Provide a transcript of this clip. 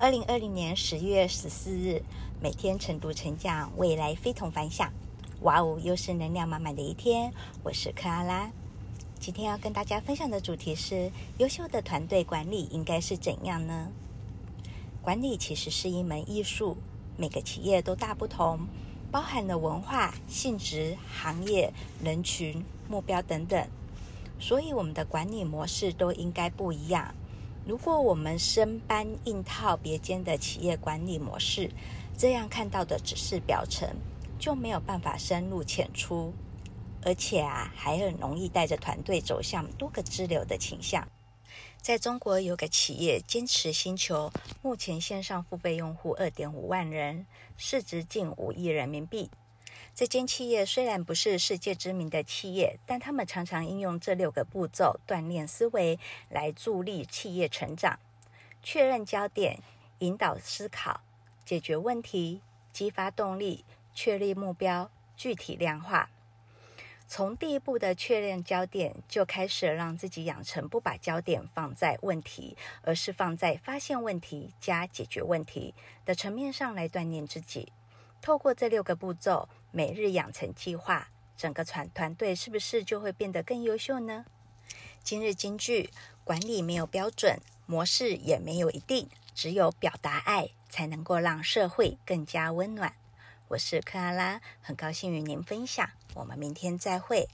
二零二零年十月十四日，每天晨读晨讲，未来非同凡响。哇哦，又是能量满满的一天。我是克拉拉，今天要跟大家分享的主题是：优秀的团队管理应该是怎样呢？管理其实是一门艺术，每个企业都大不同，包含了文化、性质、行业、人群、目标等等。所以，我们的管理模式都应该不一样。如果我们生搬硬套别间的企业管理模式，这样看到的只是表层，就没有办法深入浅出，而且啊，还很容易带着团队走向多个支流的倾向。在中国有个企业坚持星球，目前线上付费用户二点五万人，市值近五亿人民币。这间企业虽然不是世界知名的企业，但他们常常应用这六个步骤锻炼思维，来助力企业成长。确认焦点，引导思考，解决问题，激发动力，确立目标，具体量化。从第一步的确认焦点，就开始让自己养成不把焦点放在问题，而是放在发现问题加解决问题的层面上来锻炼自己。透过这六个步骤，每日养成计划，整个团团队是不是就会变得更优秀呢？今日金句：管理没有标准，模式也没有一定，只有表达爱，才能够让社会更加温暖。我是克拉拉，很高兴与您分享。我们明天再会。